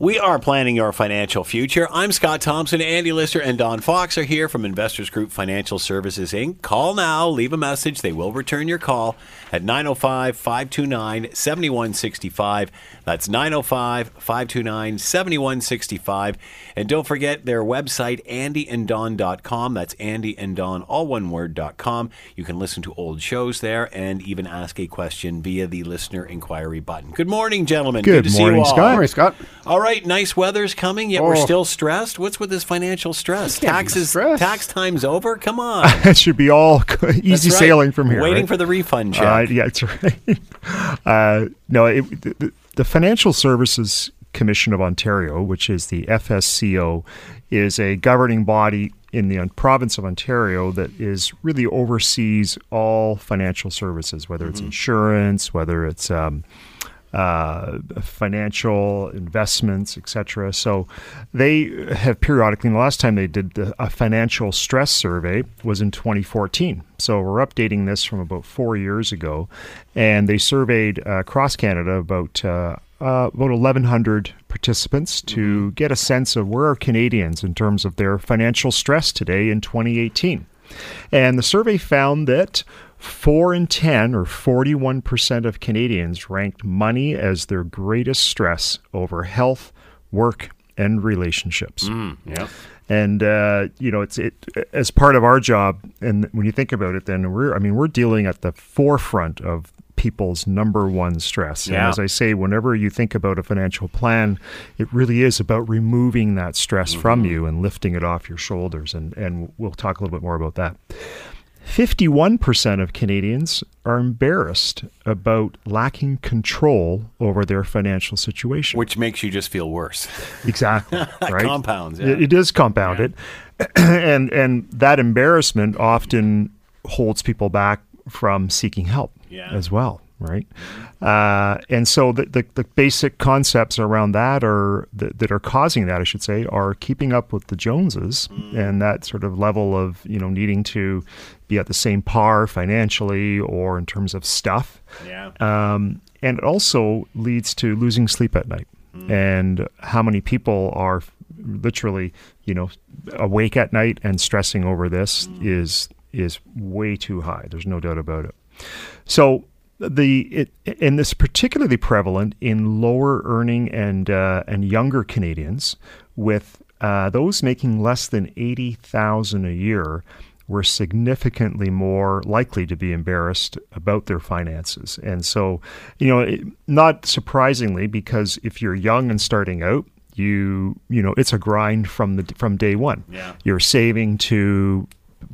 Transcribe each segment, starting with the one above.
We are planning your financial future. I'm Scott Thompson. Andy Lister and Don Fox are here from Investors Group Financial Services Inc. Call now, leave a message. They will return your call at 905 529 7165. That's 905 529 7165. And don't forget their website, andyanddon.com. That's andyanddon, all one word.com. You can listen to old shows there and even ask a question via the listener inquiry button. Good morning, gentlemen. Good, to morning, see you all. Scott. Morning, Scott. All right, nice weather's coming, yet we're Oh. still stressed. What's with this financial stress? Taxes, tax time's over. Come on, It should be all easy right. sailing from here. Waiting right? for the refund check. Uh, yeah, that's right. uh, no, it, the, the Financial Services Commission of Ontario, which is the FSCO, is a governing body in the province of Ontario that is really oversees all financial services, whether it's insurance, whether it's um, uh, financial investments, etc. So they have periodically. And the last time they did the, a financial stress survey was in 2014. So we're updating this from about four years ago, and they surveyed uh, across Canada about. Uh, uh, about 1,100 participants to get a sense of where are Canadians in terms of their financial stress today in 2018. And the survey found that 4 in 10, or 41% of Canadians, ranked money as their greatest stress over health, work, and relationships. yeah. And uh, you know, it's it as part of our job. And when you think about it, then we're I mean, we're dealing at the forefront of people's number one stress. And Yeah. as I say, whenever you think about a financial plan, it really is about removing that stress from you and lifting it off your shoulders. And and we'll talk a little bit more about that. 51% of Canadians are embarrassed about lacking control over their financial situation. Which makes you just feel worse. Exactly. right? Compounds, It, yeah. it is compounded. and and that embarrassment often holds people back from seeking help Yeah. as well, right? Uh, and so the, the, the basic concepts around that are that, that are causing that, I should say, are keeping up with the Joneses Mm. and that sort of level of you know needing to be at the same par financially or in terms of stuff. Yeah. Um, and it also leads to losing sleep at night. And how many people are literally, you know, awake at night and stressing over this is is way too high. There's no doubt about it. So the it and this particularly prevalent in lower earning and uh, and younger Canadians, with uh, those making less than eighty thousand a year, were significantly more likely to be embarrassed about their finances. And so, you know, it, not surprisingly, because if you're young and starting out, you you know it's a grind from the from day one. Yeah. You're saving to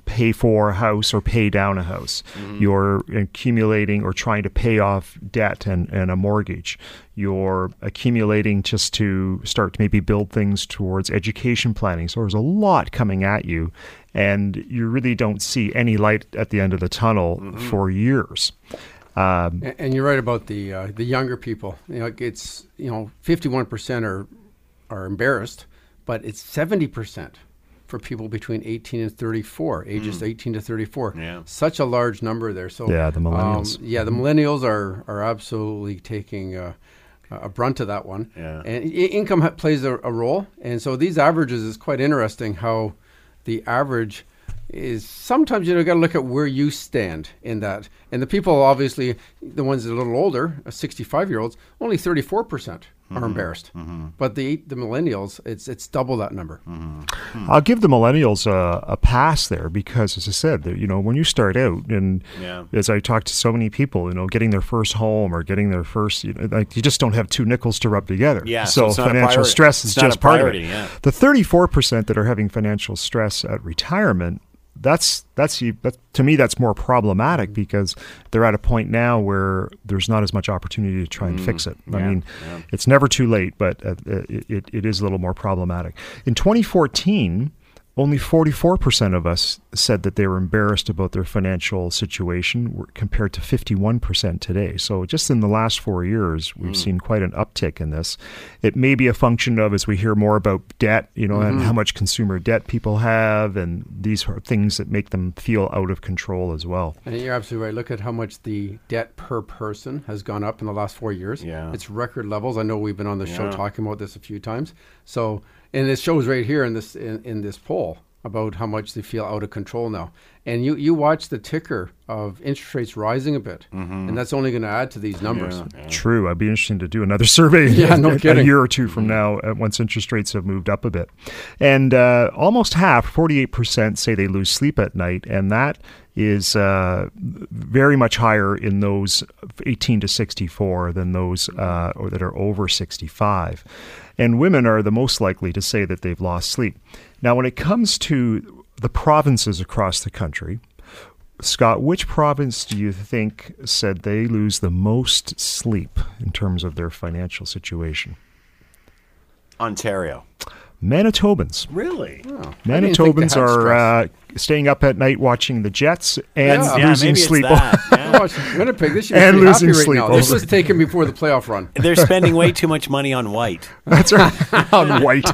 pay for a house or pay down a house. You're accumulating or trying to pay off debt and, and a mortgage. You're accumulating just to start to maybe build things towards education planning. So there's a lot coming at you, and you really don't see any light at the end of the tunnel for years. Um, A- And you're right about the uh, the younger people. You know, it's you know, 51 percent are are embarrassed, but it's 70 percent for people between 18 and 34, ages 18 to 34. Yeah. Such a large number there. So Yeah, the millennials. Um, yeah, the millennials are are absolutely taking. Uh, a brunt of that one, Yeah. and income ha- plays a, a role. And so these averages is quite interesting. How the average is sometimes you know got to look at where you stand in that. And the people obviously the ones that are a little older, uh, 65 year olds, only 34 percent are mm-hmm. embarrassed. Mm-hmm. But the the millennials, it's it's double that number. Mm-hmm. Hmm. I'll give the millennials a, a pass there because, as I said, that, you know, when you start out, and Yeah. as I talk to so many people, you know, getting their first home or getting their first, you know, like you just don't have two nickels to rub together. Yeah, so So, it's not a financial stress is It's just a part of it. yeah. The thirty-four percent that are having financial stress at retirement. That's that's that, to me that's more problematic Mm-hmm. because they're at a point now where there's not as much opportunity to try and fix it. I Mm, Yeah, mean, yeah. it's never too late, but uh, it, it is a little more problematic. In 2014, only 44% of us said that they were embarrassed about their financial situation compared to 51% today. So just in the last 4 years, we've mm. seen quite an uptick in this. It may be a function of as we hear more about debt, you know, mm-hmm. and how much consumer debt people have and these are things that make them feel out of control as well. And you're absolutely right. Look at how much the debt per person has gone up in the last 4 years. Yeah. It's record levels. I know we've been on the yeah. show talking about this a few times. So and it shows right here in this in, in this poll about how much they feel out of control now. And you, you watch the ticker of interest rates rising a bit, mm-hmm. and that's only going to add to these numbers. Yeah, yeah. True. I'd be interested to do another survey yeah, no a, a year or two from mm-hmm. now uh, once interest rates have moved up a bit. And uh, almost half, 48%, say they lose sleep at night, and that is uh, very much higher in those 18 to 64 than those uh, or that are over 65. And women are the most likely to say that they've lost sleep. Now, when it comes to the provinces across the country, Scott, which province do you think said they lose the most sleep in terms of their financial situation? Ontario. Manitobans. Really? Oh, Manitobans are uh, staying up at night watching the Jets and yeah. losing yeah, sleep. yeah. Winnipeg, this should and losing right sleep. Now. This was taken before the playoff run. They're spending way too much money on white. That's right, on white.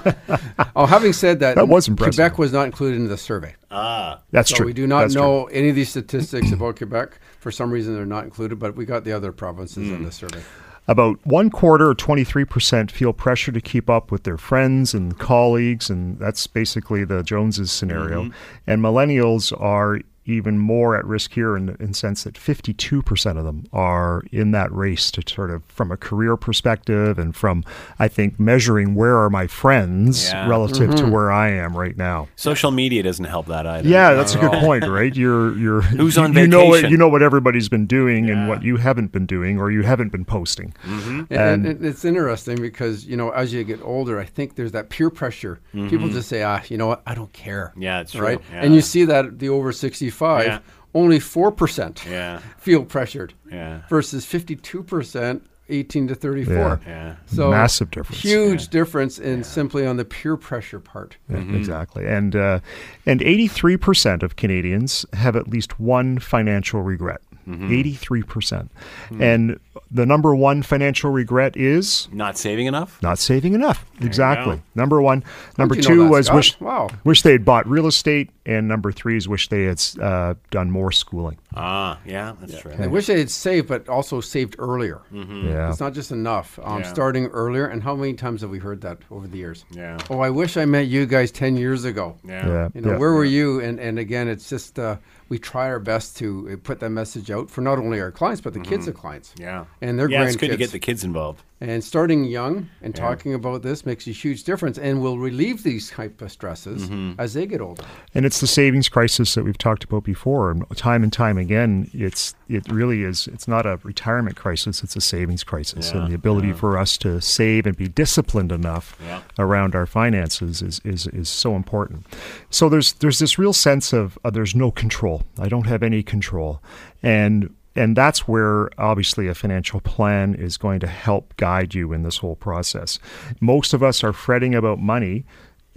oh, having said that, that was impressive. Quebec was not included in the survey. Ah, that's so true. We do not that's know true. any of these statistics about Quebec. For some reason, they're not included, but we got the other provinces mm. in the survey. About one quarter, or 23%, feel pressure to keep up with their friends and colleagues, and that's basically the Joneses scenario. Mm-hmm. And millennials are even more at risk here in the sense that 52% of them are in that race to sort of from a career perspective and from I think measuring where are my friends yeah. relative mm-hmm. to where I am right now. Social media doesn't help that either. Yeah, that's a good point, right? You're you're who's on you vacation? know what you know what everybody's been doing yeah. and what you haven't been doing or you haven't been posting. Mm-hmm. And, and, it's interesting because you know as you get older, I think there's that peer pressure. Mm-hmm. People just say, ah, you know what, I don't care. Yeah, it's right. Yeah. And you see that the over 65 yeah. only 4% yeah. feel pressured yeah. versus 52% 18 to 34. Yeah. yeah. So massive difference. Huge yeah. difference in yeah. simply on the peer pressure part. Mm-hmm. Exactly. And uh, and 83% of Canadians have at least one financial regret. Mm-hmm. 83%. percent mm-hmm. And the number one financial regret is not saving enough. Not saving enough. There exactly. Number one. Number two was Scott? wish wow. wish they had bought real estate, and number three is wish they had uh, done more schooling. Ah, yeah, that's yeah. true. They wish they had saved, but also saved earlier. Mm-hmm. Yeah, it's not just enough. Um, yeah. Starting earlier, and how many times have we heard that over the years? Yeah. Oh, I wish I met you guys ten years ago. Yeah. yeah. You know, where were you? And and again, it's just. Uh, we try our best to uh, put that message out for not only our clients but the mm-hmm. kids of clients. Yeah, and their yeah, grandkids. it's good to get the kids involved. And starting young and yeah. talking about this makes a huge difference, and will relieve these type of stresses mm-hmm. as they get older. And it's the savings crisis that we've talked about before, and time and time again. It's it really is. It's not a retirement crisis; it's a savings crisis, yeah. and the ability yeah. for us to save and be disciplined enough around our finances is, is is so important. So there's there's this real sense of uh, there's no control. I don't have any control, and and that's where obviously a financial plan is going to help guide you in this whole process. Most of us are fretting about money,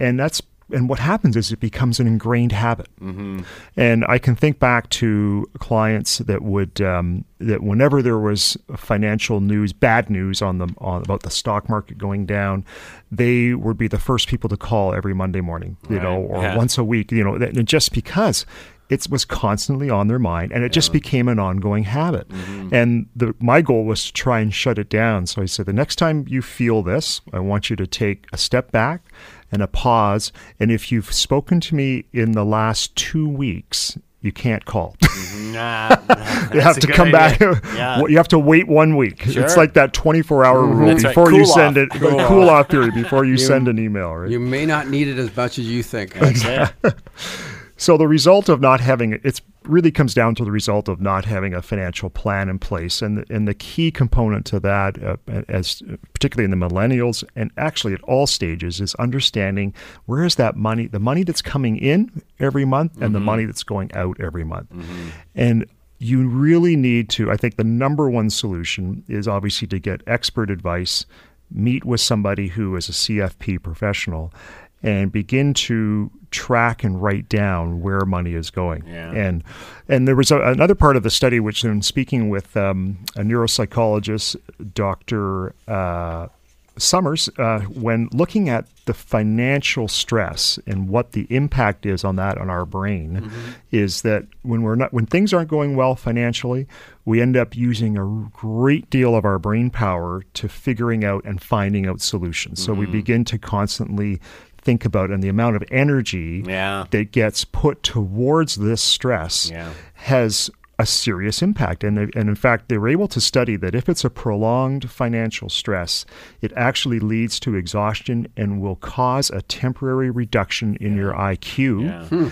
and that's and what happens is it becomes an ingrained habit. Mm-hmm. And I can think back to clients that would um, that whenever there was financial news, bad news on them on, about the stock market going down, they would be the first people to call every Monday morning, you right. know, or yeah. once a week, you know, just because it was constantly on their mind and it yeah. just became an ongoing habit mm-hmm. and the, my goal was to try and shut it down so i said the next time you feel this i want you to take a step back and a pause and if you've spoken to me in the last two weeks you can't call. Mm-hmm. nah, you have to come idea. back. Yeah. You have to wait one week. Sure. It's like that 24 hour mm-hmm. rule before right. cool you send off. it, cool, cool off theory before you, you, send an email. Right? You may not need it as much as you think. So the result of not having it really comes down to the result of not having a financial plan in place, and the, and the key component to that, uh, as particularly in the millennials and actually at all stages, is understanding where is that money, the money that's coming in every month, and mm-hmm. the money that's going out every month, mm-hmm. and you really need to. I think the number one solution is obviously to get expert advice, meet with somebody who is a CFP professional and begin to track and write down where money is going. Yeah. And and there was a, another part of the study which, in speaking with um, a neuropsychologist, Dr. Uh, Summers, uh, when looking at the financial stress and what the impact is on that on our brain, Mm-hmm. is that when we're not when things aren't going well financially, we end up using a great deal of our brain power to figuring out and finding out solutions. So Mm-hmm. we begin to constantly think about and the amount of energy Yeah. that gets put towards this stress Yeah. has a serious impact. And, they- and in fact, they were able to study that if it's a prolonged financial stress, it actually leads to exhaustion and will cause a temporary reduction in your IQ. Yeah. Hmm.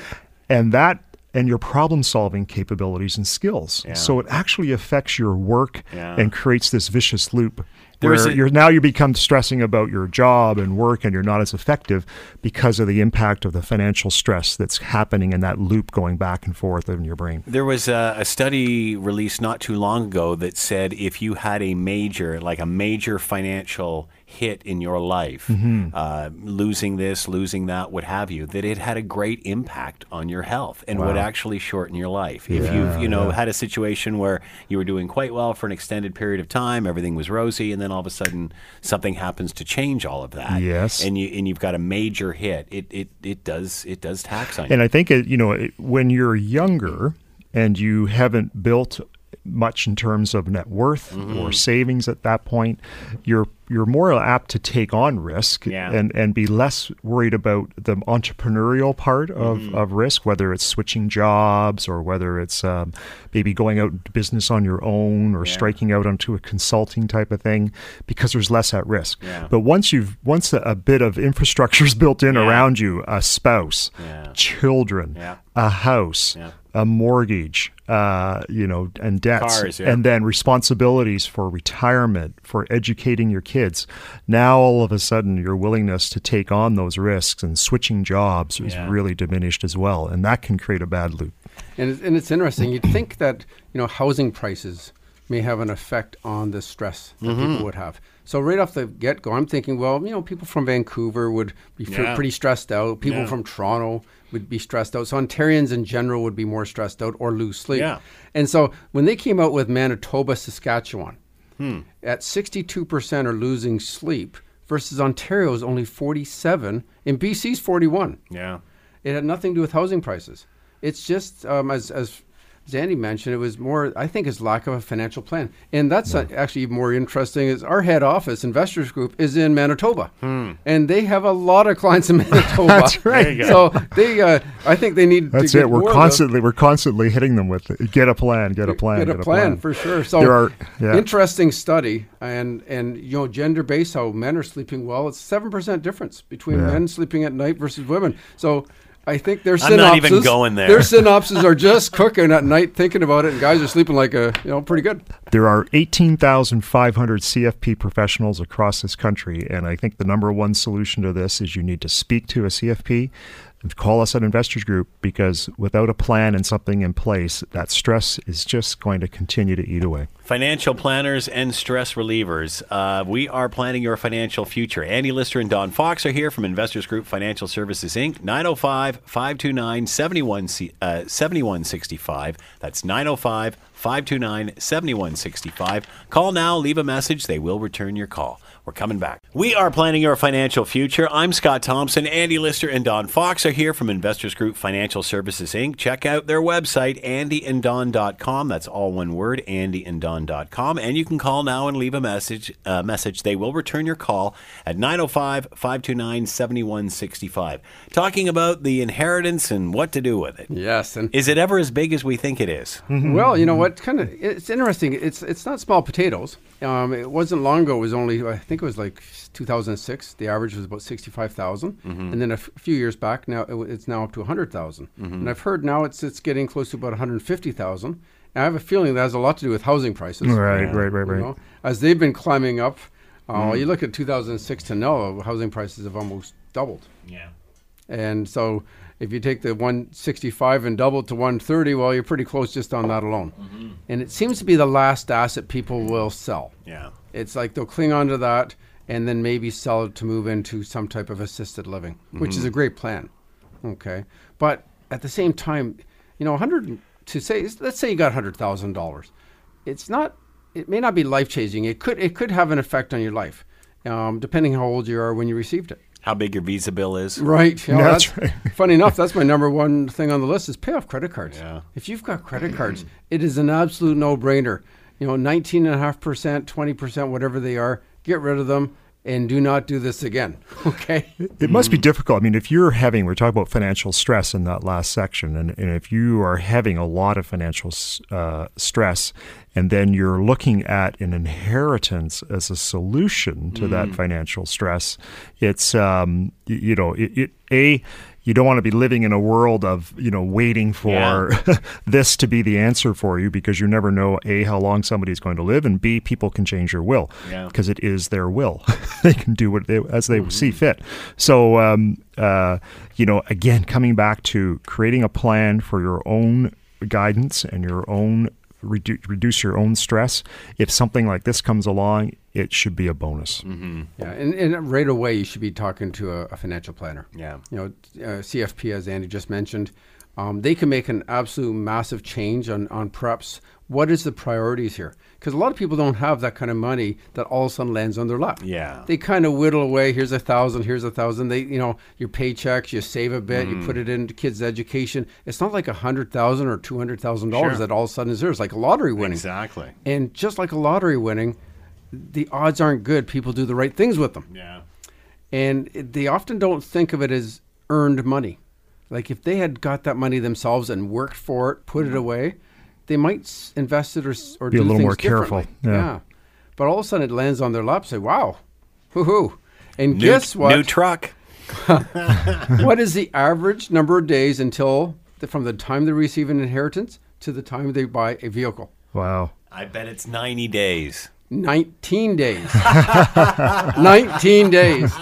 And that and your problem solving capabilities and skills. Yeah. So it actually affects your work Yeah. and creates this vicious loop There where a- you're now you become stressing about your job and work and you're not as effective because of the impact of the financial stress that's happening in that loop going back and forth in your brain. There was a, a study released not too long ago that said if you had a major, like a major financial hit in your life, Mm-hmm. uh, losing this, losing that, what have you, that it had a great impact on your health and would actually shorten your life. if you've, you know, had a situation where you were doing quite well for an extended period of time, everything was rosy, and then all of a sudden something happens to change all of that. Yes. and you and you've got a major hit. It it, it does it does tax on you. And I think it, you know it, when you're younger and you haven't built much in terms of net worth Mm-hmm. or savings at that point, you're you're more apt to take on risk Yeah. and and be less worried about the entrepreneurial part of, Mm-hmm. of risk, whether it's switching jobs or whether it's um, maybe going out into business on your own or Yeah. striking out onto a consulting type of thing, because there's less at risk. Yeah. But once you've once a, a bit of infrastructure is built in around you, a spouse, children, a house. A mortgage, uh, you know, and debts, Cars, yeah. and then responsibilities for retirement, for educating your kids. Now, all of a sudden, your willingness to take on those risks and switching jobs is really diminished as well, and that can create a bad loop. And it's, and it's interesting. You'd think that you know housing prices may have an effect on the stress that Mm-hmm. people would have. So right off the get go, I'm thinking, well, you know, people from Vancouver would be Yeah. pretty stressed out. People Yeah. from Toronto would be stressed out. So Ontarians in general would be more stressed out or lose sleep. Yeah. And so when they came out with Manitoba, Saskatchewan, Hmm. at 62% are losing sleep versus Ontario's only 47 and BC's 41. yeah. It had nothing to do with housing prices. It's just um, as as Andy mentioned, it was more. I think, is lack of a financial plan, and that's uh, actually even more interesting. Is our head office, Investors Group, is in Manitoba, and they have a lot of clients in Manitoba. That's right. There you go. So they, uh, I think they need. That's it. We're constantly we're constantly hitting them with get a plan, get a plan, Get a plan for sure. So There are- yeah. interesting study, and and you know, gender based, how men are sleeping well. It's seven percent difference between Yeah. men sleeping at night versus women. So. I think their I'm not even going there. Their synapses are just cooking at night, thinking about it, and guys are sleeping like a you know pretty good. There are 18,500 CFP professionals across this country, and I think the number one solution to this is you need to speak to a CFP and call us at Investors Group because without a plan and something in place, that stress is just going to continue to eat away. Financial planners and stress relievers. Uh, we are planning your financial future. Andy Lister and Don Fox are here from Investors Group Financial Services Inc. 905 529 7165. That's 905 529 7165. Call now, leave a message. They will return your call. We're coming back. We are planning your financial future. I'm Scott Thompson. Andy Lister and Don Fox are here from Investors Group Financial Services Inc. Check out their website, andyanddon.com. That's all one word, andyanddon.com. And you can call now and leave a message. Uh, message. They will return your call at 905 529 7165. Talking about the inheritance and what to do with it. Yes, and Is it ever as big as we think it is? Well, you know what? Kind of, it's interesting. It's it's not small potatoes. Um, it wasn't long ago. It was only I think it was like 2006. The average was about 65,000, mm-hmm. and then a f- few years back, now it, w- it's now up to 100,000. Mm-hmm. And I've heard now it's it's getting close to about 150,000. And I have a feeling that has a lot to do with housing prices. Right, right, right, You right. know, as they've been climbing up. Uh, mm-hmm. You look at 2006 to now, housing prices have almost doubled. Yeah. And so if you take the 165 and double it to 130, well, you're pretty close just on that alone. And it seems to be the last asset people will sell. Yeah. It's like they'll cling on to that and then maybe sell it to move into some type of assisted living, which is a great plan. Okay, but at the same time, you know, 100 to say let's say you got hundred thousand dollars, it's not. It may not be life changing. It could it could have an effect on your life, um, depending how old you are when you received it. How big your visa bill is. Right. You know, That's that's right. funny enough. That's my number one thing on the list is pay off credit cards. Yeah. If you've got credit cards, it is an absolute no brainer. You know, nineteen and a half percent, twenty percent, whatever they are, get rid of them and do not do this again. Okay. It must be difficult. I mean, if you're having, we're talking about financial stress in that last section, and, and if you are having a lot of financial uh, stress, and then you're looking at an inheritance as a solution to that financial stress, it's, um, you know, it, it A, you don't want to be living in a world of, you know, waiting for this to be the answer for you because you never know, A, how long somebody's going to live, and B, people can change your will Yeah. because it is their will. they can do what they as they see fit. So, um, uh, you know, again, coming back to creating a plan for your own guidance and your own redu- reduce your own stress. If something like this comes along, it should be a bonus. Yeah, and, and right away you should be talking to a, a financial planner. Yeah. You know, uh, CFP, as Andy just mentioned, um, they can make an absolute massive change on, on preps. What is the priorities here? Because a lot of people don't have that kind of money that all of a sudden lands on their lap. Yeah. They kind of whittle away. Here's a thousand. Here's a thousand. They, you know, your paychecks. You save a bit. You put it into kids' education. It's not like a hundred thousand or two hundred thousand dollars that all of a sudden is theirs, like a lottery winning. Exactly. And just like a lottery winning, the odds aren't good. People do the right things with them. Yeah. And they often don't think of it as earned money. Like if they had got that money themselves and worked for it, put it away, they might invest it or, s- or Be a little more careful. differently. Yeah. But all of a sudden it lands on their lap. Say, "Wow, hoo hoo!" And New, guess what? New truck. what is the average number of days until the, from the time they receive an inheritance to the time they buy a vehicle? Wow. I bet it's 90 days. 19 days. 19 days.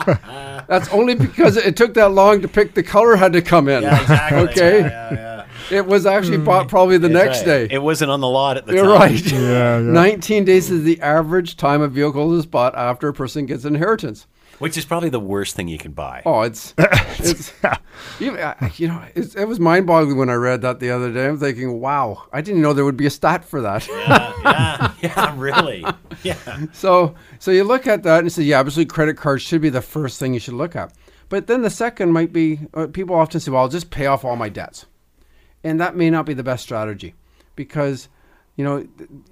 That's only because it took that long to pick the color had to come in. Okay. Yeah, yeah, yeah. It was actually bought probably the That's next right. day. It wasn't on the lot at the You're time. right. Yeah, yeah. 19 days is the average time a vehicle is bought after a person gets inheritance. Which is probably the worst thing you can buy. Oh, it's, it's you, you know, it's, it was mind boggling when I read that the other day. I'm thinking, wow, I didn't know there would be a stat for that. Yeah, yeah, yeah, really. Yeah. So, so you look at that and say, yeah, obviously credit cards should be the first thing you should look at. But then the second might be, uh, people often say, well, I'll just pay off all my debts. And that may not be the best strategy because, you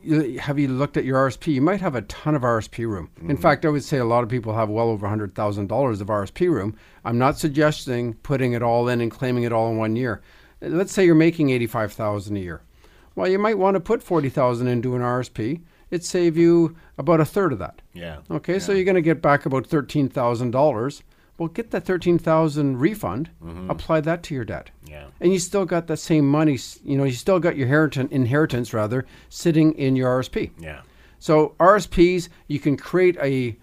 know, have you looked at your RSP? You might have a ton of RSP room. In mm-hmm. fact, I would say a lot of people have well over $100,000 of RSP room. I'm not suggesting putting it all in and claiming it all in one year. Let's say you're making 85000 a year. Well, you might want to put 40000 into an RSP. It'd save you about a third of that. Yeah. Okay, so you're going to get back about thirteen thousand dollars. Well, get that thirteen thousand refund, apply that to your debt, Yeah. and you still got that same money. You know, you still got your inheritance, inheritance rather, sitting in your RSP. Yeah. So RSPs, you can create a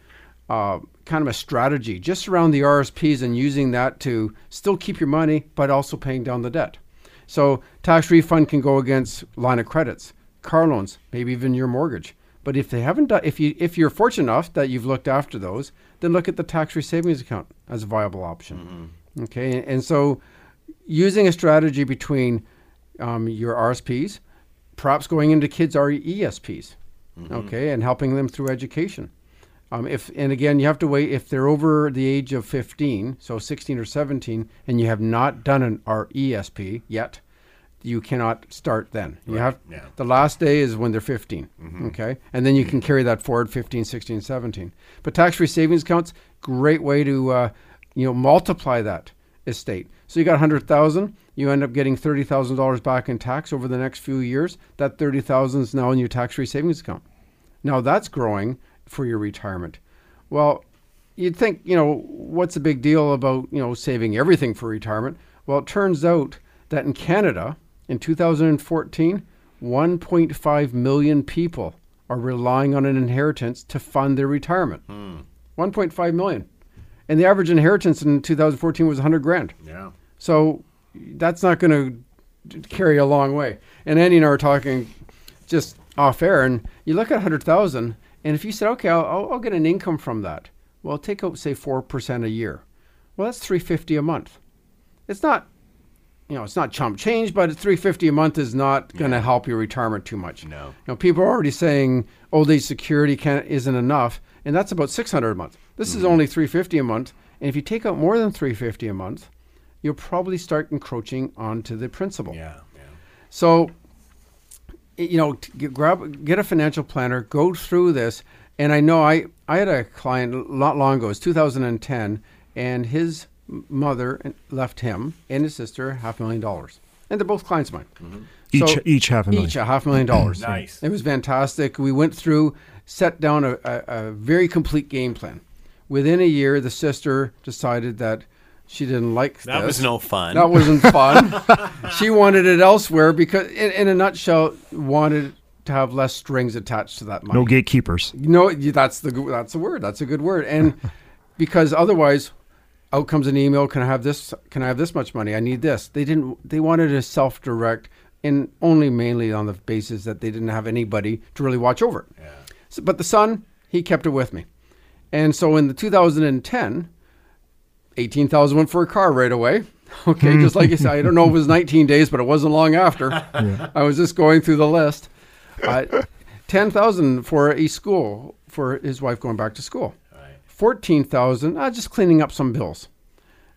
uh, kind of a strategy just around the RSPs and using that to still keep your money, but also paying down the debt. So tax refund can go against line of credits, car loans, maybe even your mortgage. But if they haven't done, if you if you're fortunate enough that you've looked after those, then look at the tax-free savings account as a viable option. Okay, and so using a strategy between um, your RSPs, perhaps going into kids' ESPs, okay, and helping them through education. Um, if and again, you have to wait if they're over the age of 15, so 16 or 17, and you have not done an RESP yet, you cannot start then. You have yeah. the last day is when they're 15, okay, and then you can carry that forward 15, 16, 17. But tax-free savings accounts, great way to uh, you know multiply that estate. So you got 100,000, you end up getting $30,000 back in tax over the next few years. That 30,000 is now in your tax-free savings account. Now that's growing for your retirement. Well, you'd think, you know, what's the big deal about, you know, saving everything for retirement? Well, it turns out that in Canada in 2014, 1.5 million people are relying on an inheritance to fund their retirement. Hmm. 1.5 million. And the average inheritance in 2014 was 100 grand. Yeah. So that's not going to carry a long way. And Andy and I were talking just off air, and you look at 100,000, and if you said, okay, I'll, I'll, I'll get an income from that. Well, take out say four percent a year. Well, that's three fifty a month. It's not, you know, it's not chump change, but three fifty a month is not going to help your retirement too much. No. You know, people are already saying old age security can't, isn't enough, and that's about six hundred a month. This Mm-hmm. is only three fifty a month, and if you take out more than three fifty a month, you'll probably start encroaching onto the principal. Yeah. Yeah. So, you know, get, grab get a financial planner, go through this. And I know I I had a client not long ago. It's 2010, and his mother left him and his sister half a million dollars, and they're both clients of mine. Mm-hmm. Each- each half a million. Each a half million dollars. Nice. It was fantastic. We went through, set down a, a, a very complete game plan. Within a year, the sister decided that she didn't like That this. was no fun. That wasn't fun. she wanted it elsewhere because, in, in a nutshell, wanted to have less strings attached to that money. No gatekeepers. No, that's the that's the word. That's a good word. And because otherwise, out comes an email. Can I have this? Can I have this much money? I need this. They didn't. They wanted to self-direct, and only mainly on the basis that they didn't have anybody to really watch over. Yeah. So, but the son, he kept it with me, and so in the 2010, 18,000 went for a car right away. Okay, just like you said, I don't know if it was 19 days, but it wasn't long after. I was just going through the list. Uh, 10,000 for a school for his wife going back to school. Right. 14,000 uh, just cleaning up some bills.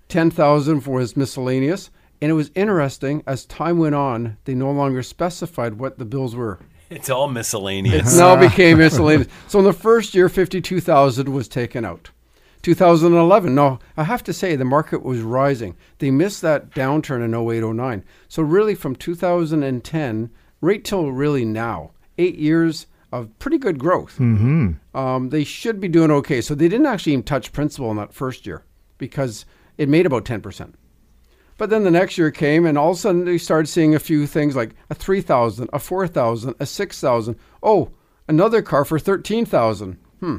10,000 for his miscellaneous. And it was interesting as time went on, they no longer specified what the bills were. It's all miscellaneous. It now became miscellaneous. So in the first year, 52,000 was taken out. 2011, no, I have to say the market was rising. They missed that downturn in 08, 09. So really from 2010 right till really now, eight years of pretty good growth. Mm-hmm. Um, they should be doing okay. So they didn't actually even touch principal in that first year because it made about 10%. But then the next year came, and all of a sudden they started seeing a few things like a three thousand, a four thousand, a six thousand. Oh, another car for thirteen thousand. Hmm.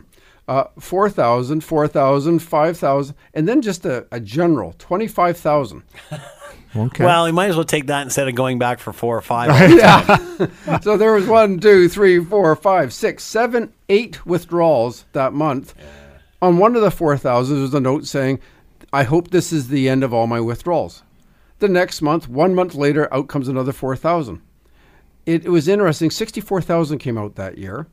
Uh, 4,000, 4,000, 5,000, and then just a, a general 25,000. Okay. Well, you might as well take that instead of going back for four or five. yeah. so there was one, two, three, four, five, six, seven, eight withdrawals that month. On one of the 4,000, there was a note saying, I hope this is the end of all my withdrawals. The next month, one month later, out comes another 4,000. It, it was interesting. 64,000 came out that year.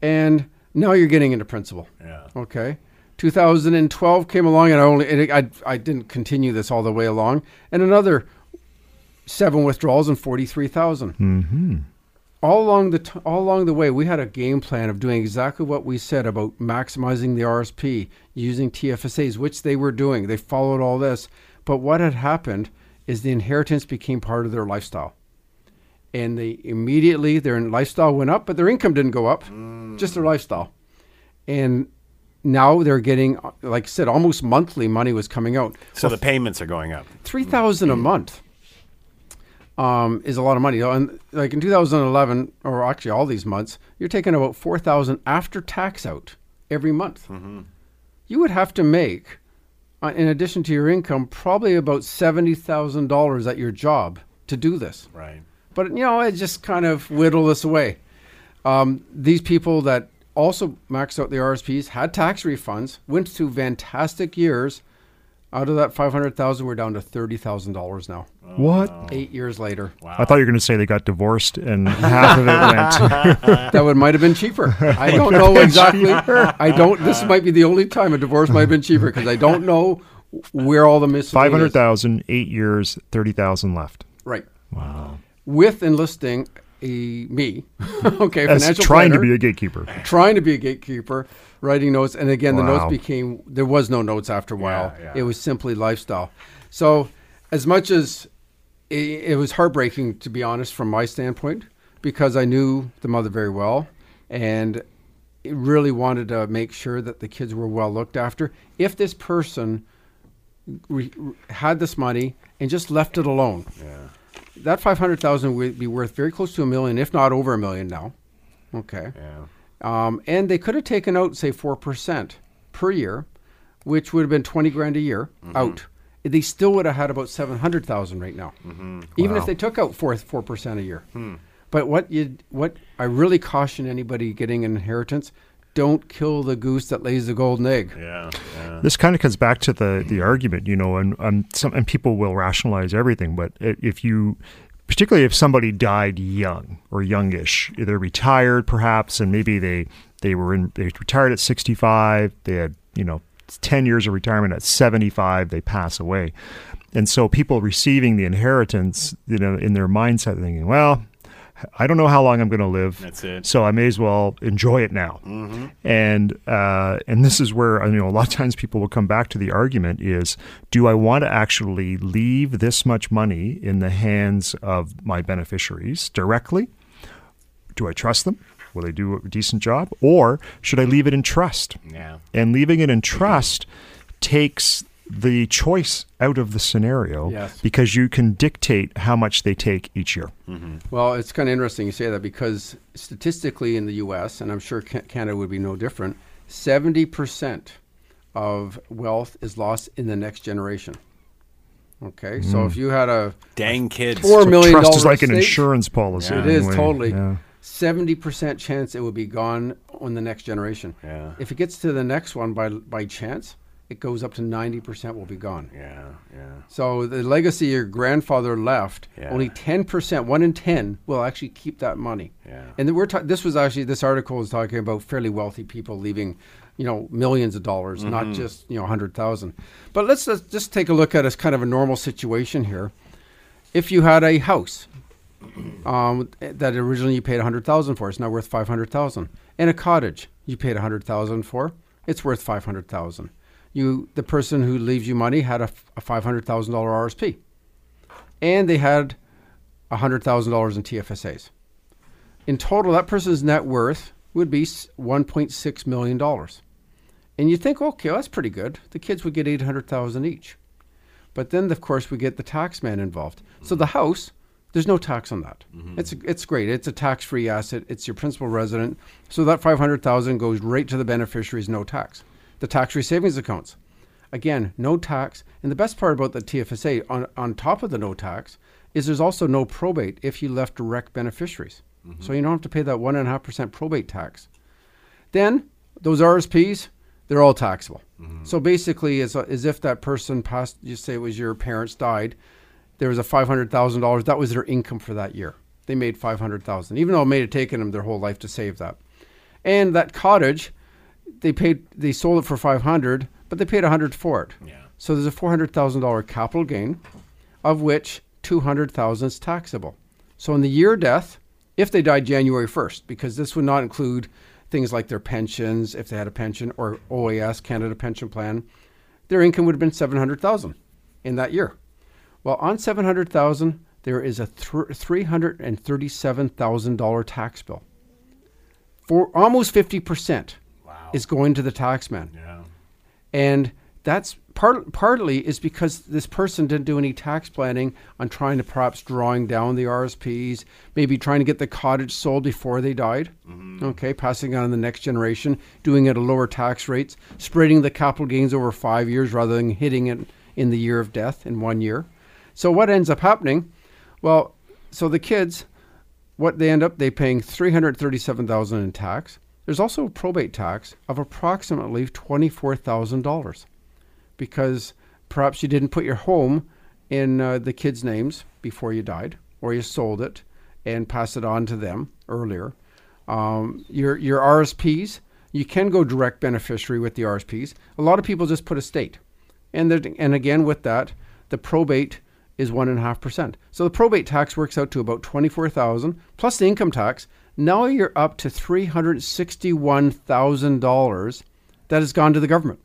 And now you're getting into principal. Yeah. Okay. 2012 came along, and I only and I I didn't continue this all the way along, and another seven withdrawals and 43,000. Mm-hmm. All along the t- all along the way, we had a game plan of doing exactly what we said about maximizing the RSP, using TFSAs, which they were doing. They followed all this, but what had happened is the inheritance became part of their lifestyle, and they immediately their lifestyle went up, but their income didn't go up, just their lifestyle, and now they're getting, like I said, almost monthly money was coming out. So the payments are going up. Three thousand a month um, is a lot of money. And like in 2011, or actually all these months, you're taking about four thousand after tax out every month. You would have to make, uh, in addition to your income, probably about seventy thousand dollars at your job to do this. Right. But you know, it just kind of whittle this away. Um, these people that also maxed out the RSPs had tax refunds, went through fantastic years. Out of that five hundred thousand, we're down to thirty thousand dollars now. what? Eight years later, I thought you were going to say they got divorced and half of it went. that would might have been cheaper. I don't know exactly. I don't. This might be the only time a divorce might have been cheaper because I don't know where all the miscellaneous. Five hundred thousand, eight years, thirty thousand left. Right. Wow. With enlisting a me, okay, As financial trying to be a gatekeeper. trying to be a gatekeeper, writing notes, and again, the notes became there was no notes after a while. Yeah, yeah. It was simply lifestyle. So, as much as it, it was heartbreaking, to be honest, from my standpoint, because I knew the mother very well, and really wanted to make sure that the kids were well looked after. If this person re- had this money and just left it alone, Yeah. That five hundred thousand would be worth very close to a million, if not over a million now. Okay. Yeah. Um, and they could have taken out, say, 4% per year, which would have been 20 grand a year mm-hmm. out. They still would have had about 700,000 right now, mm-hmm. even if they took out 4, 4% a year. Hmm. But what you what I really caution anybody getting an inheritance, don't kill the goose that lays the golden egg. Yeah. yeah. This kind of comes back to the the argument, you know, and um, some and people will rationalize everything, but if you, particularly if somebody died young or youngish, they're retired perhaps, and maybe they they were in they retired at sixty five, they had you know ten years of retirement at seventy five, they pass away, and so people receiving the inheritance, you know, in their mindset, thinking, well. I don't know how long I'm going to live. That's it. So I may as well enjoy it now. And uh, and this is where you know a lot of times people will come back to the argument is do I want to actually leave this much money in the hands of my beneficiaries directly? Do I trust them? Will they do a decent job? Or should I leave it in trust? Yeah. And leaving it in trust takes the choice out of the scenario Yes. because you can dictate how much they take each year. Well, it's kind of interesting you say that because statistically in the U.S., and I'm sure Canada would be no different, 70% of wealth is lost in the next generation. Okay, so Mm. if you had a Dang kid, Four So million trust is dollar like an estate? insurance policy. Yeah. It in a totally. Yeah. 70% chance it would be gone on the next generation. Yeah. If it gets to the next one by by chance, it goes up to 90% will be gone. Yeah. Yeah. So the legacy your grandfather left, Yeah. only 10%, 1 in 10 will actually keep that money. Yeah. And then we're ta- this was actually this article is talking about fairly wealthy people leaving, you know, millions of dollars, Mm-hmm. not just, you know, 100,000. But let's, let's just take a look at as kind of a normal situation here. If you had a house um, that originally you paid 100,000 for, it's now worth 500,000. And a cottage you paid 100,000 for, it's worth 500,000. You the person who leaves you money had a $500,000 RSP. And they had $100,000 in TFSAs. In total, that person's net worth would be $1.6 million. And you think, okay, well, that's pretty good. The kids would get 800000 each. But then, of course, we get the tax man involved. So the house, there's no tax on that. Mm-hmm. It's it's great. It's a tax-free asset. It's your principal resident. So that 500000 goes right to the beneficiaries, no tax. The tax-free savings accounts, again, no tax. And the best part about the TFSA, on, on top of the no tax, is there's also no probate if you left direct beneficiaries. Mm-hmm. So you don't have to pay that 1.5% probate tax. Then those RSPs, they're all taxable. Mm-hmm. So basically, it's as if that person passed, you say it was your parents died, there was a $500,000, that was their income for that year. They made 500000 even though it may have taken them their whole life to save that. And that cottage, they paid, they sold it for 500 but they paid 100 for it. Yeah. So there's a $400,000 capital gain, of which 200,000 is taxable. So in the year of death, if they died January 1st, because this would not include things like their pensions, if they had a pension, or OAS, Canada Pension Plan, their income would have been 700,000 in that year. Well, on 700,000, there is a $337,000 tax bill. For almost 50% Wow. Is going to the tax man yeah. and that's part partly is because this person didn't do any tax planning on trying to perhaps drawing down the RSPs, maybe trying to get the cottage sold before they died. Mm-hmm. Okay, passing on to the next generation, doing it at lower tax rates, spreading the capital gains over five years rather than hitting it in the year of death in one year. So what ends up happening? Well, so the kids, what they end up they paying three hundred thirty-seven thousand in tax. There's also a probate tax of approximately twenty-four thousand dollars, because perhaps you didn't put your home in uh, the kids' names before you died, or you sold it and passed it on to them earlier. Um, your your RSPs, you can go direct beneficiary with the RSPs. A lot of people just put estate, and and again with that, the probate is one and a half percent. So the probate tax works out to about twenty four thousand plus the income tax. Now you're up to three hundred sixty one thousand dollars that has gone to the government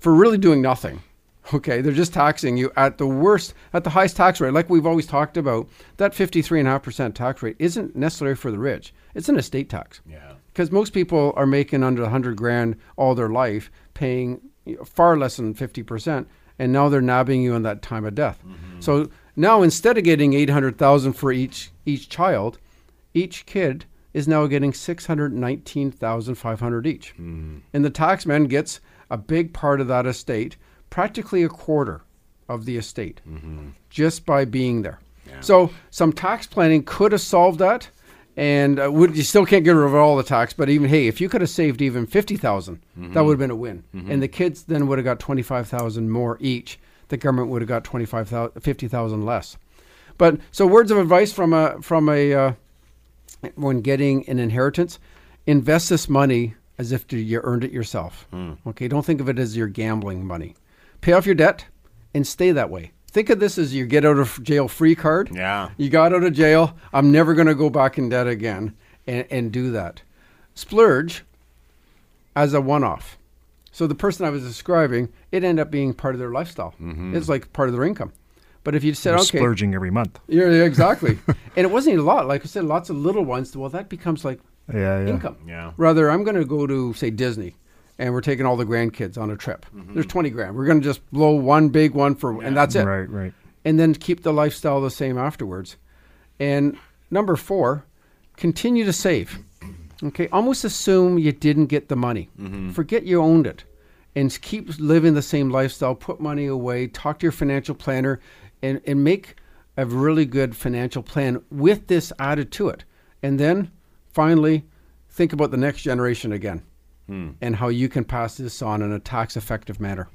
for really doing nothing. Okay, they're just taxing you at the worst, at the highest tax rate. Like we've always talked about, that 53.5% tax rate isn't necessary for the rich. It's an estate tax. Yeah. Because most people are making under 100 grand all their life, paying far less than 50%, and now they're nabbing you on that time of death. Mm-hmm. So now instead of getting 800,000 for each each child, each kid is now getting 619,500 each. And the taxman gets a big part of that estate, practically a quarter of the estate, just by being there. So some tax planning could have solved that, and uh, would, you still can't get rid of all the tax. But even hey, if you could have saved even fifty that would have been a win. And the kids then would have got twenty five thousand more each. The government would have got 25,000 50,000 less. But so words of advice from a from a uh, when getting an inheritance, invest this money as if you earned it yourself. Hmm. Okay, don't think of it as your gambling money. Pay off your debt and stay that way. Think of this as your get out of jail free card. Yeah. You got out of jail. I'm never going to go back in debt again and, and do that. Splurge as a one off. So the person I was describing, it ended up being part of their lifestyle. Mm-hmm. It's like part of their income. But if you said, You're okay, splurging every month. yeah, yeah, exactly. and it wasn't a lot. Like I said, lots of little ones. Well, that becomes like Yeah, yeah. income. Yeah. Rather, I'm going to go to say Disney, and we're taking all the grandkids on a trip. Mm-hmm. There's 20 grand. We're going to just blow one big one for, and that's it. Right, right. And then keep the lifestyle the same afterwards. And number four, continue to save. Okay, almost assume you didn't get the money. Mm-hmm. Forget you owned it, and keep living the same lifestyle. Put money away. Talk to your financial planner, and and make a really good financial plan with this added to it. And then finally, think about the next generation again, hmm. and how you can pass this on in a tax effective manner.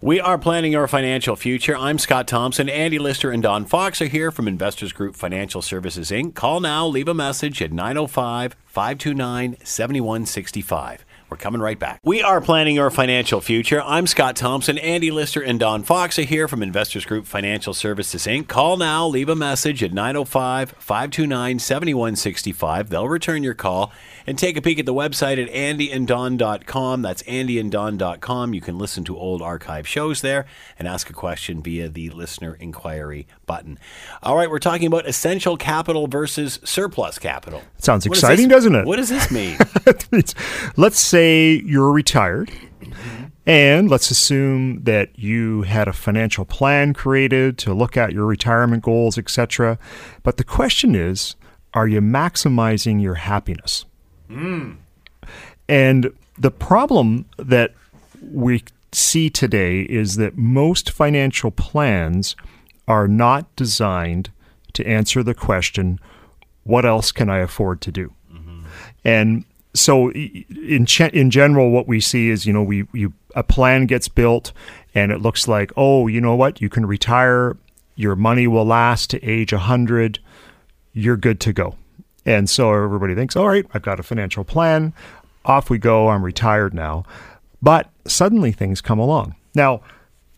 We are planning your financial future. I'm Scott Thompson. Andy Lister and Don Fox are here from Investors Group Financial Services Inc. Call now, leave a message at 905 529 7165. We're coming right back. We are planning your financial future. I'm Scott Thompson. Andy Lister and Don Fox are here from Investors Group Financial Services Inc. Call now, leave a message at 905 529 7165. They'll return your call and take a peek at the website at andyanddon.com. That's andyanddon.com. You can listen to old archive shows there and ask a question via the listener inquiry button. All right, we're talking about essential capital versus surplus capital. Sounds What does exciting, doesn't it? What does this mean? Let's say you're retired, and let's assume that you had a financial plan created to look at your retirement goals, etc. But the question is, are you maximizing your happiness? And the problem that we see today is that most financial plans are not designed to answer the question, what else can I afford to do? And so, in in general, what we see is, you know, we you a plan gets built, and it looks like, oh, you know what, you can retire, your money will last to age hundred, you're good to go. And so everybody thinks, all right, I've got a financial plan, off we go, I'm retired now. But suddenly things come along. Now,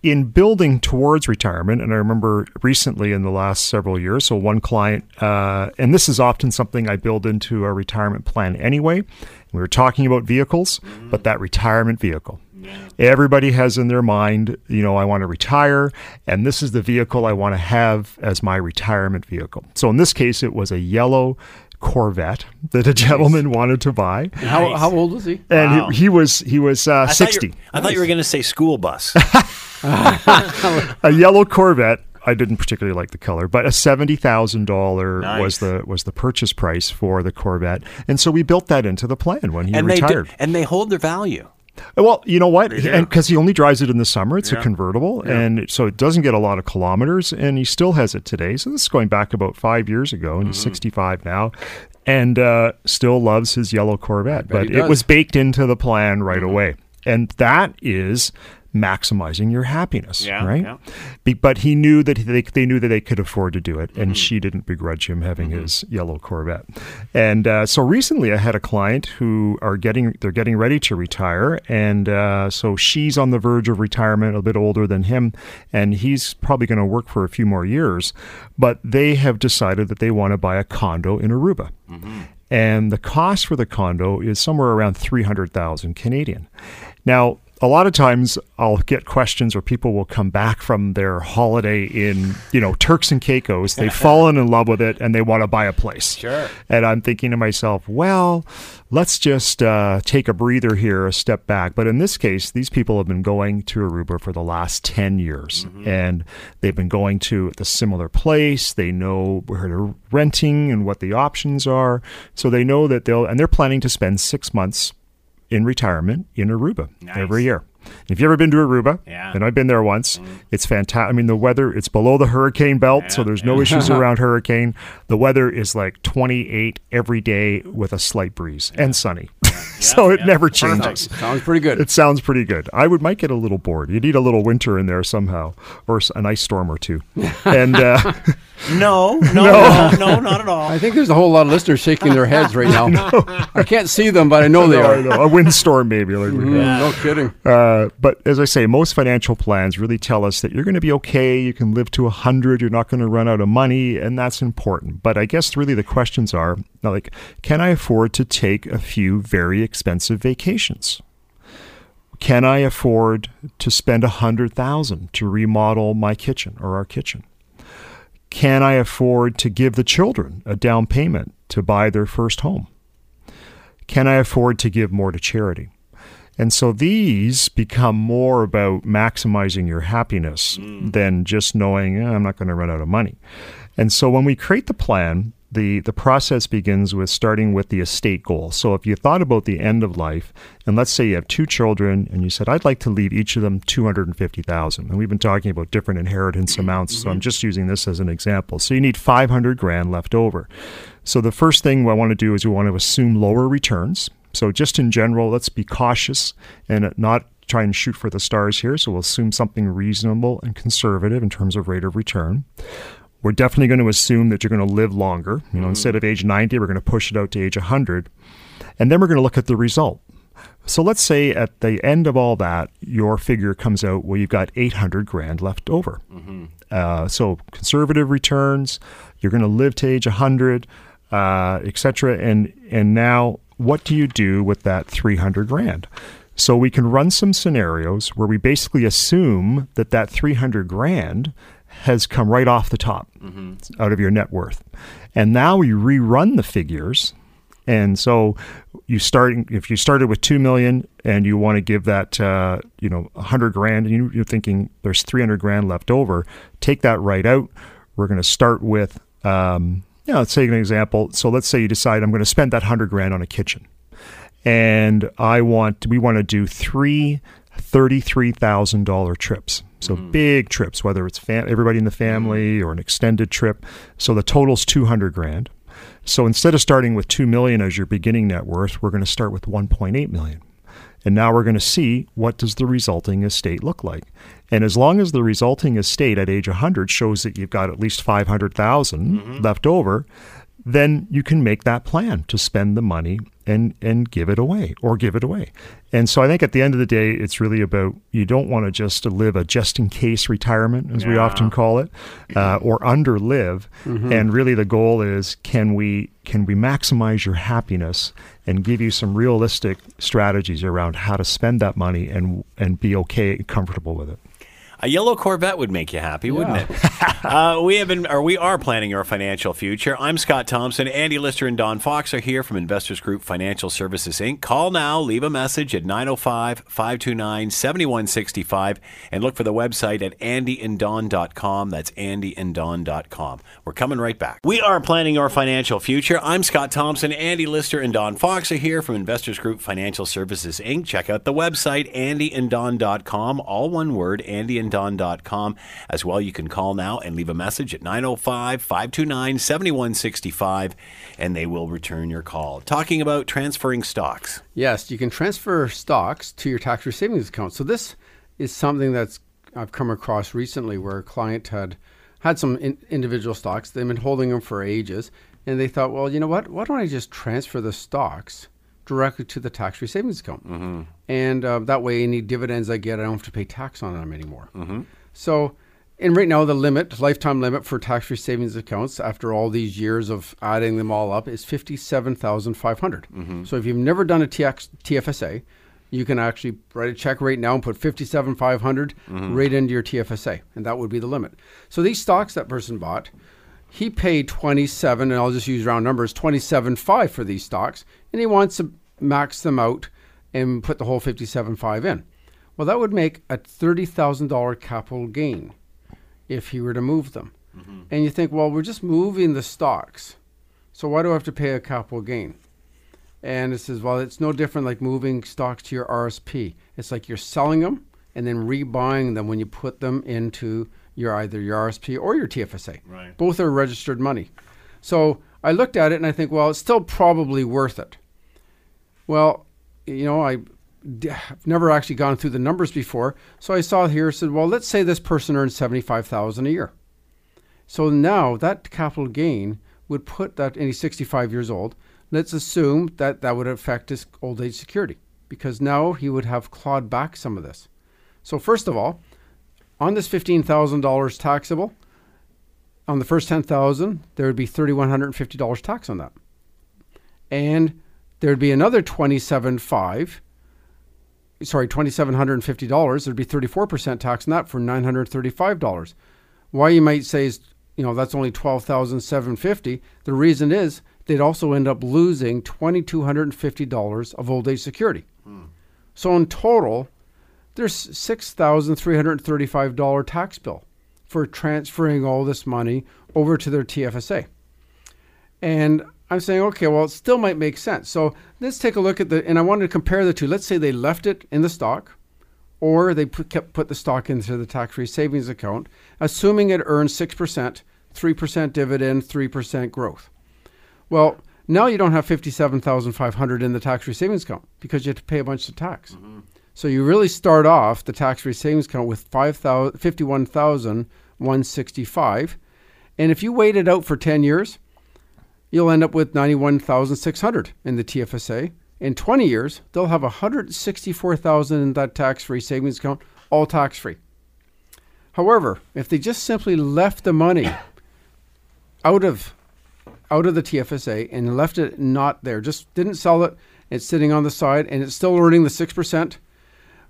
in building towards retirement, and I remember recently in the last several years, so one client, uh, and this is often something I build into a retirement plan anyway. We were talking about vehicles, but that retirement vehicle. Everybody has in their mind, you know, I want to retire, and this is the vehicle I want to have as my retirement vehicle. So in this case, it was a yellow Corvette that a gentleman wanted to buy, How, Nice. how old was he? and Wow. he, he was he was uh, I thought you- sixty. I thought you were going to say school bus. a yellow Corvette. I didn't particularly like the color, but a seventy thousand dollar Nice. was the was the purchase price for the Corvette, and so we built that into the plan when he and they do, retired. and they hold their value. Well, you know what? And because he only drives it in the summer, it's a convertible, and so it doesn't get a lot of kilometers, and he still has it today. So this is going back about five years ago, and he's Mm-hmm. 65 now, and uh, still loves his yellow Corvette. But it was baked into the plan right Mm-hmm. away, and that is maximizing your happiness, Yeah, right? yeah. Be, but he knew that they, they knew that they could afford to do it, Mm-hmm. and she didn't begrudge him having his yellow Corvette. And uh, so recently, I had a client who are getting they're getting ready to retire, and uh, so she's on the verge of retirement, a bit older than him, and he's probably going to work for a few more years. But they have decided that they want to buy a condo in Aruba. And the cost for the condo is somewhere around 300,000 Canadian. Now, a lot of times I'll get questions or people will come back from their holiday in, you know, Turks and Caicos. They've fallen in love with it and they want to buy a place. Sure. And I'm thinking to myself, well, let's just uh, take a breather here, a step back. But in this case, these people have been going to Aruba for the last 10 years and they've been going to the similar place. They know where they're renting and what the options are. So they know that they'll, and they're planning to spend six months in retirement in Aruba Nice. every year. If you've ever been to Aruba, Yeah. and I've been there once, mm-hmm. it's fantastic. I mean, the weather, it's below the hurricane belt, so there's no issues around hurricane. The weather is like 28 every day with a slight breeze and sunny. So it never changes. Sounds pretty good. It sounds pretty good. I would might get a little bored. You need a little winter in there somehow, or s- an ice storm or two. And uh, No, no, no, no, not at all. I think there's a whole lot of listeners shaking their heads right now. I can't see them, but I know they I are. know, a windstorm maybe. Like, Mm, No kidding. Uh, but as I say, most financial plans really tell us that you're going to be okay. You can live to 100. You're not going to run out of money, and that's important. But I guess really the questions are like, can I afford to take a few very expensive vacations? Can I afford to spend a hundred thousand to remodel my kitchen or our kitchen? Can I afford to give the children a down payment to buy their first home? Can I afford to give more to charity? And so these become more about maximizing your happiness than just knowing "Eh, I'm not going to run out of money. And so when we create the plan, the, the process begins with starting with the estate goal. So if you thought about the end of life, and let's say you have two children, and you said, I'd like to leave each of them 250000 And we've been talking about different inheritance mm-hmm. amounts, so I'm mm-hmm. just using this as an example. So you need 500 grand left over. So the first thing I want to do is we want to assume lower returns. So just in general, let's be cautious and not try and shoot for the stars here. So we'll assume something reasonable and conservative in terms of rate of return. We're definitely going to assume that you're going to live longer. You know, instead of age 90, we're going to push it out to age 100. And then we're going to look at the result. So let's say at the end of all that, your figure comes out where you've got 800 grand left over. Uh, so conservative returns, you're going to live to age 100, uh, et cetera. And, and now what do you do with that 300 grand? So we can run some scenarios where we basically assume that that 300 grand has come right off the top out of your net worth. And now we rerun the figures. And so you starting if you started with 2 million and you want to give that uh, you know 100 grand and you, you're thinking there's 300 grand left over, take that right out. We're going to start with um, yeah, let's take an example. So let's say you decide I'm going to spend that 100 grand on a kitchen and I want we want to do three thirty-three thousand dollar trips. So hmm. big trips, whether it's fam- everybody in the hmm. family or an extended trip. So the total's two hundred grand. So instead of starting with two million as your beginning net worth, we're going to start with one point eight million. And now we're going to see what does the resulting estate look like. And as long as the resulting estate at age 100 shows that you've got at least 500,000 mm-hmm. left over, then you can make that plan to spend the money and and give it away or give it away. And so I think at the end of the day it's really about you don't want to just live a just in case retirement as we often call it uh, or underlive and really the goal is can we can we maximize your happiness and give you some realistic strategies around how to spend that money and and be okay and comfortable with it. A yellow Corvette would make you happy, wouldn't it? uh, we have been, or we are planning your financial future. I'm Scott Thompson. Andy Lister and Don Fox are here from Investors Group Financial Services Inc. Call now, leave a message at 905 529 7165, and look for the website at andyanddon.com. That's andyanddon.com. We're coming right back. We are planning your financial future. I'm Scott Thompson. Andy Lister and Don Fox are here from Investors Group Financial Services Inc. Check out the website, andyanddon.com, all one word, andyanddon.com. As well, you can call now and leave a message at 905 529 7165, and they will return your call. Talking about transferring stocks. Yes, you can transfer stocks to your tax-free savings account. So this is something that's I've come across recently, where a client had had some in, individual stocks. They've been holding them for ages, and they thought, well, you know what? Why don't I just transfer the stocks directly to the tax-free savings account? Mm-hmm. And uh, that way, any dividends I get, I don't have to pay tax on them anymore. Mm-hmm. So, and right now, the limit, lifetime limit for tax-free savings accounts, after all these years of adding them all up, is fifty-seven thousand five mm-hmm. So, if you've never done a TX, TFSA, you can actually write a check right now and put fifty-seven five hundred right into your TFSA, and that would be the limit. So, these stocks that person bought, he paid twenty-seven, and I'll just use round numbers, twenty-seven five for these stocks, and he wants to max them out and put the whole fifty-seven five in. Well, that would make a thirty thousand dollar capital gain if he were to move them. Mm-hmm. And you think, well, we're just moving the stocks, so why do I have to pay a capital gain? And it says, well, it's no different like moving stocks to your RSP. It's like you're selling them and then rebuying them when you put them into your either your RSP or your TFSA. Right. Both are registered money. So I looked at it and I think, well, it's still probably worth it. Well, you know, I I've never actually gone through the numbers before, so I saw here said, well, let's say this person earns seventy five thousand a year. So now that capital gain would put that, and he's sixty five years old. Let's assume that that would affect his old age security because now he would have clawed back some of this. So first of all, on this fifteen thousand dollars taxable, on the first ten thousand, there would be thirty one hundred and fifty dollars tax on that, and there'd be another twenty seven five. Sorry, twenty seven hundred and fifty dollars. There'd be thirty four percent tax on that for nine hundred thirty five dollars. Why you might say is you know that's only twelve thousand seven fifty. The reason is they'd also end up losing twenty two hundred and fifty dollars of old age security. Hmm. So in total, there's six thousand three hundred thirty five dollar tax bill for transferring all this money over to their TFSA. And I'm saying, okay, well, it still might make sense. So let's take a look at the, and I wanted to compare the two. Let's say they left it in the stock, or they put, kept put the stock into the tax-free savings account, assuming it percent, three percent dividend, three percent growth. Well, now you don't have fifty-seven thousand five hundred in the tax-free savings account because you have to pay a bunch of tax. Mm-hmm. So you really start off the tax-free savings account with 5,000 51,165. And if you wait it out for 10 years, you'll end up with 91,600 in the TFSA. In 20 years, they'll have 164,000 in that tax-free savings account, all tax-free. However, if they just simply left the money out of out of the TFSA and left it not there, just didn't sell it, it's sitting on the side and it's still earning the 6%,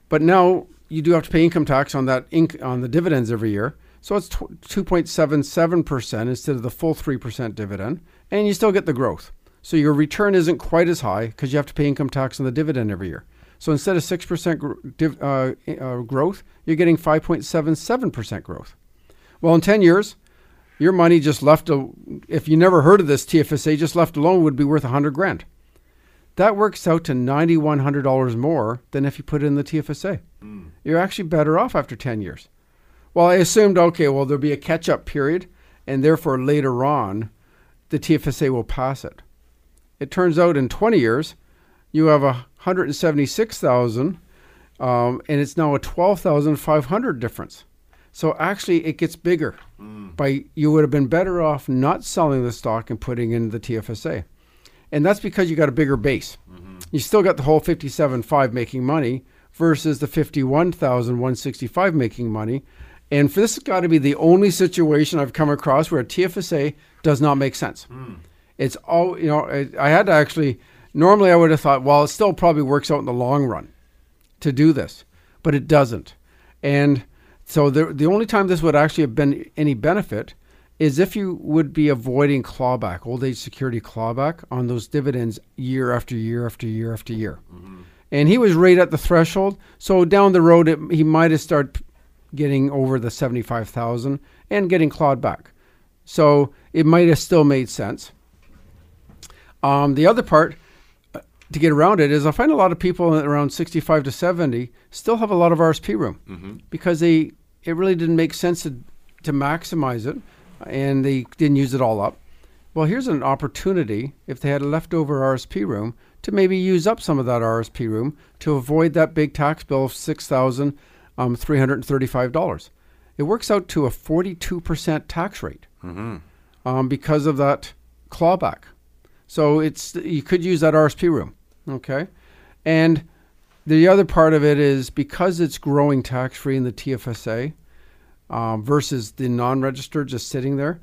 but now you do have to pay income tax on that inc- on the dividends every year. So it's tw- 2.77% instead of the full 3% dividend, and you still get the growth. So your return isn't quite as high because you have to pay income tax on the dividend every year. So instead of 6% gr- div- uh, uh, growth, you're getting 5.77% growth. Well, in 10 years, your money just left, a, if you never heard of this TFSA, just left alone would be worth 100 grand. That works out to $9,100 more than if you put it in the TFSA. You're actually better off after 10 years. Well, I assumed, okay, well, there'll be a catch up period, and therefore later on, the TFSA will pass it. It turns out in 20 years, you have a 176,000, um, and it's now a 12,500 difference. So actually, it gets bigger. By you would have been better off not selling the stock and putting in the TFSA, and that's because you got a bigger base. Mm-hmm. You still got the whole 57.5 making money versus the 51,165 making money. And for this has got to be the only situation I've come across where a TFSA does not make sense. Hmm. It's all you know. I, I had to actually. Normally, I would have thought, well, it still probably works out in the long run to do this, but it doesn't. And so the the only time this would actually have been any benefit is if you would be avoiding clawback, old age security clawback on those dividends year after year after year after year. And he was right at the threshold, so down the road it, he might have started getting over the seventy five thousand and getting clawed back. So it might have still made sense. Um, the other part uh, to get around it is I find a lot of people around 65 to 70 still have a lot of RSP room because they it really didn't make sense to, to maximize it and they didn't use it all up. Well, here's an opportunity if they had a leftover RSP room to maybe use up some of that RSP room to avoid that big tax bill of six thousand um, three hundred and thirty-five dollars. It works out to a forty-two percent tax rate um, because of that clawback. So it's you could use that RSP room, okay? And the other part of it is because it's growing tax free in the TFSA um, versus the non-registered just sitting there.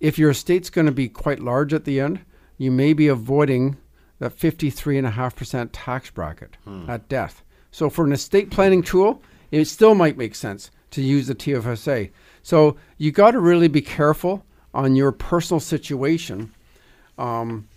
If your estate's going to be quite large at the end, you may be avoiding that fifty-three and a half percent tax bracket at death. So for an estate planning tool, it still might make sense to use the TFSA. So you got to really be careful on your personal situation. Um,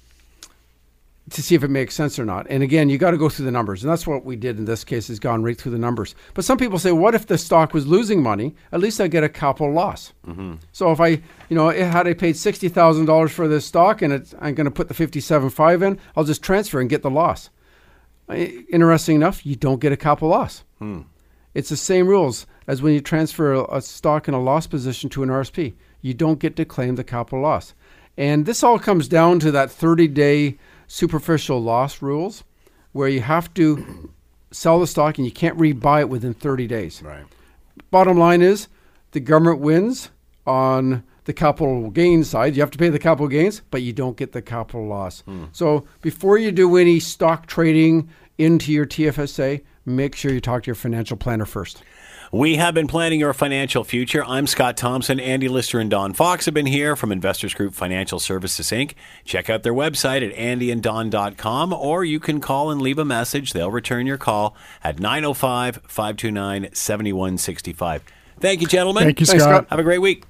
to see if it makes sense or not. And again, you got to go through the numbers, and that's what we did in this case. Is gone right through the numbers. But some people say, what if the stock was losing money? At least I get a capital loss. Mm-hmm. So if I, you know, had I paid sixty thousand dollars for this stock, and it's, I'm going to put the fifty-seven five in, I'll just transfer and get the loss. Interesting enough, you don't get a capital loss. Hmm. It's the same rules as when you transfer a, a stock in a loss position to an RSP. You don't get to claim the capital loss. And this all comes down to that 30 day superficial loss rules where you have to sell the stock and you can't rebuy it within 30 days. Right. Bottom line is the government wins on the capital gains side. You have to pay the capital gains, but you don't get the capital loss. Hmm. So before you do any stock trading into your TFSA, make sure you talk to your financial planner first. We have been planning your financial future. I'm Scott Thompson. Andy Lister and Don Fox have been here from Investors Group Financial Services Inc. Check out their website at andyanddon.com or you can call and leave a message. They'll return your call at 905 529 7165. Thank you, gentlemen. Thank you, Scott. Have a great week.